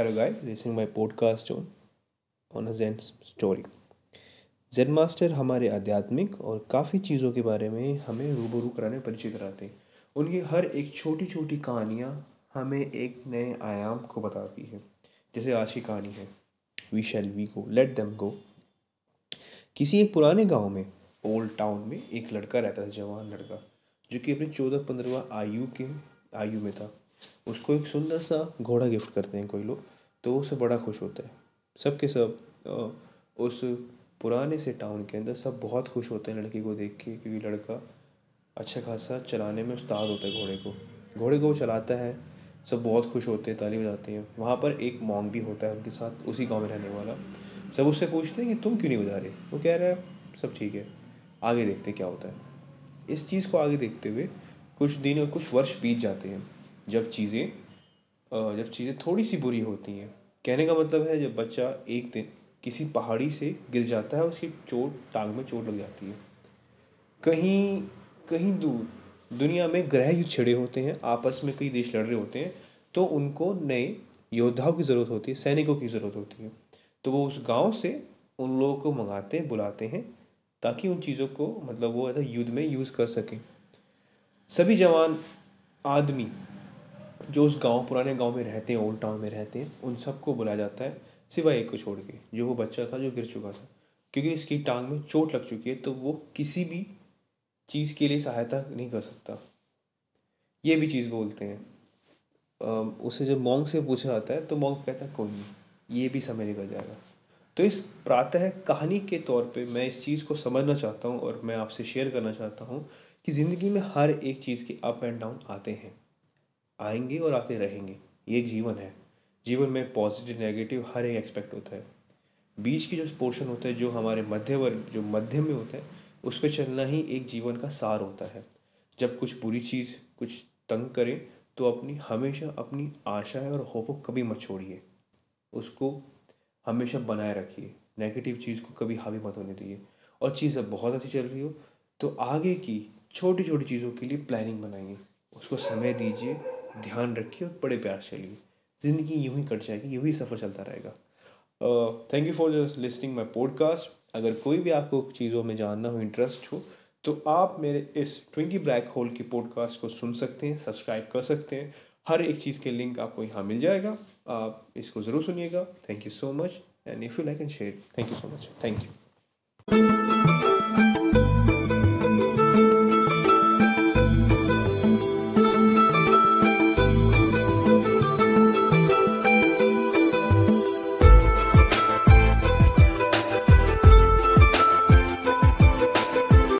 Hello guys, listening my podcast on on a Zen story. Zen master हमारे आध्यात्मिक और काफ़ी चीज़ों के बारे में हमें रूबरू कराने परिचय कराते हैं। उनकी हर एक छोटी छोटी कहानियाँ हमें एक नए आयाम को बताती है। जैसे आज की कहानी है we shall we go let them go किसी एक पुराने गाँव में ओल्ड टाउन में एक लड़का रहता था जवान लड़का जो कि अपने चौदह पंद्रहवा आयु के आयु में था। उसको एक सुंदर सा घोड़ा गिफ्ट करते हैं कोई लोग। तो वो उससे बड़ा खुश होता है। सब के सब उस पुराने से टाउन के अंदर सब बहुत खुश होते हैं लड़की को देख के, क्योंकि लड़का अच्छा खासा चलाने में उस्ताद होता है घोड़े को। घोड़े को वो चलाता है, सब बहुत खुश होते हैं, ताली बजाते हैं। वहाँ पर एक मॉन्ग भी होता है उनके साथ, उसी गाँव में रहने वाला। सब उससे पूछते हैं कि तुम क्यों नहीं बजा रहे? वो कह रहा है, सब ठीक है, आगे देखते क्या होता है। इस चीज़ को आगे देखते हुए कुछ दिन और कुछ वर्ष बीत जाते हैं, जब चीज़ें जब चीज़ें थोड़ी सी बुरी होती हैं। कहने का मतलब है जब बच्चा एक दिन किसी पहाड़ी से गिर जाता है, उसकी चोट, टांग में चोट लग जाती है। कहीं कहीं दूर दुनिया में ग्रह युद्ध छिड़े होते हैं, आपस में कई देश लड़ रहे होते हैं तो उनको नए योद्धाओं की ज़रूरत होती है, सैनिकों की ज़रूरत होती है। तो वो उस गाँव से उन लोगों को मंगाते हैं बुलाते हैं, ताकि उन चीज़ों को मतलब वो ऐसा युद्ध में यूज़ कर सकें। सभी जवान, आदमी जो उस गाँव, पुराने गाँव में रहते हैं ओल्ड टाउन में रहते हैं, उन सबको बुलाया जाता है सिवाय एक को छोड़ के, जो वो बच्चा था, जो गिर चुका था। क्योंकि इसकी टांग में चोट लग चुकी है तो वो किसी भी चीज़ के लिए सहायता नहीं कर सकता। ये भी चीज़ बोलते हैं। उसे जब मोंग से पूछा जाता है तो मोंग कहता है, कोई नहीं, ये भी समय निकल जाएगा। तो इस प्रातः कहानी के तौर पे मैं इस चीज़ को समझना चाहता हूँ और मैं आपसे शेयर करना चाहता हूँ कि ज़िंदगी में हर एक चीज़ के अप एंड डाउन आते हैं। आएँगे और आते रहेंगे। ये एक जीवन है। जीवन में पॉजिटिव नेगेटिव हर एक एक्सपेक्ट होता है। बीच की जो पोर्शन होता है, जो हमारे मध्य वर्ग जो मध्य में होता है, उस पर चलना ही एक जीवन का सार होता है। जब कुछ बुरी चीज़, कुछ तंग करे तो अपनी, हमेशा अपनी आशाएँ और होप को कभी मत छोड़िए। उसको हमेशा बनाए रखिए। नेगेटिव चीज़ को कभी हावी मत होने दीजिए। और चीज़ अब बहुत अच्छी चल रही हो तो आगे की छोटी छोटी चीज़ों के लिए प्लानिंग बनाइए। उसको समय दीजिए। ध्यान रखिए और बड़े प्यार से चलिए। ज़िंदगी यूँ ही कट जाएगी, यूँ ही सफ़र चलता रहेगा। Thank you for listening my podcast अगर कोई भी आपको चीज़ों में जानना हो इंटरेस्ट हो तो आप मेरे इस ट्विंकी ब्लैक होल की पॉडकास्ट को सुन सकते हैं सब्सक्राइब कर सकते हैं। हर एक चीज़ के लिंक आपको यहाँ मिल जाएगा। आप इसको ज़रूर सुनिएगा। Thank you so much and if you like and share thank you so much thank you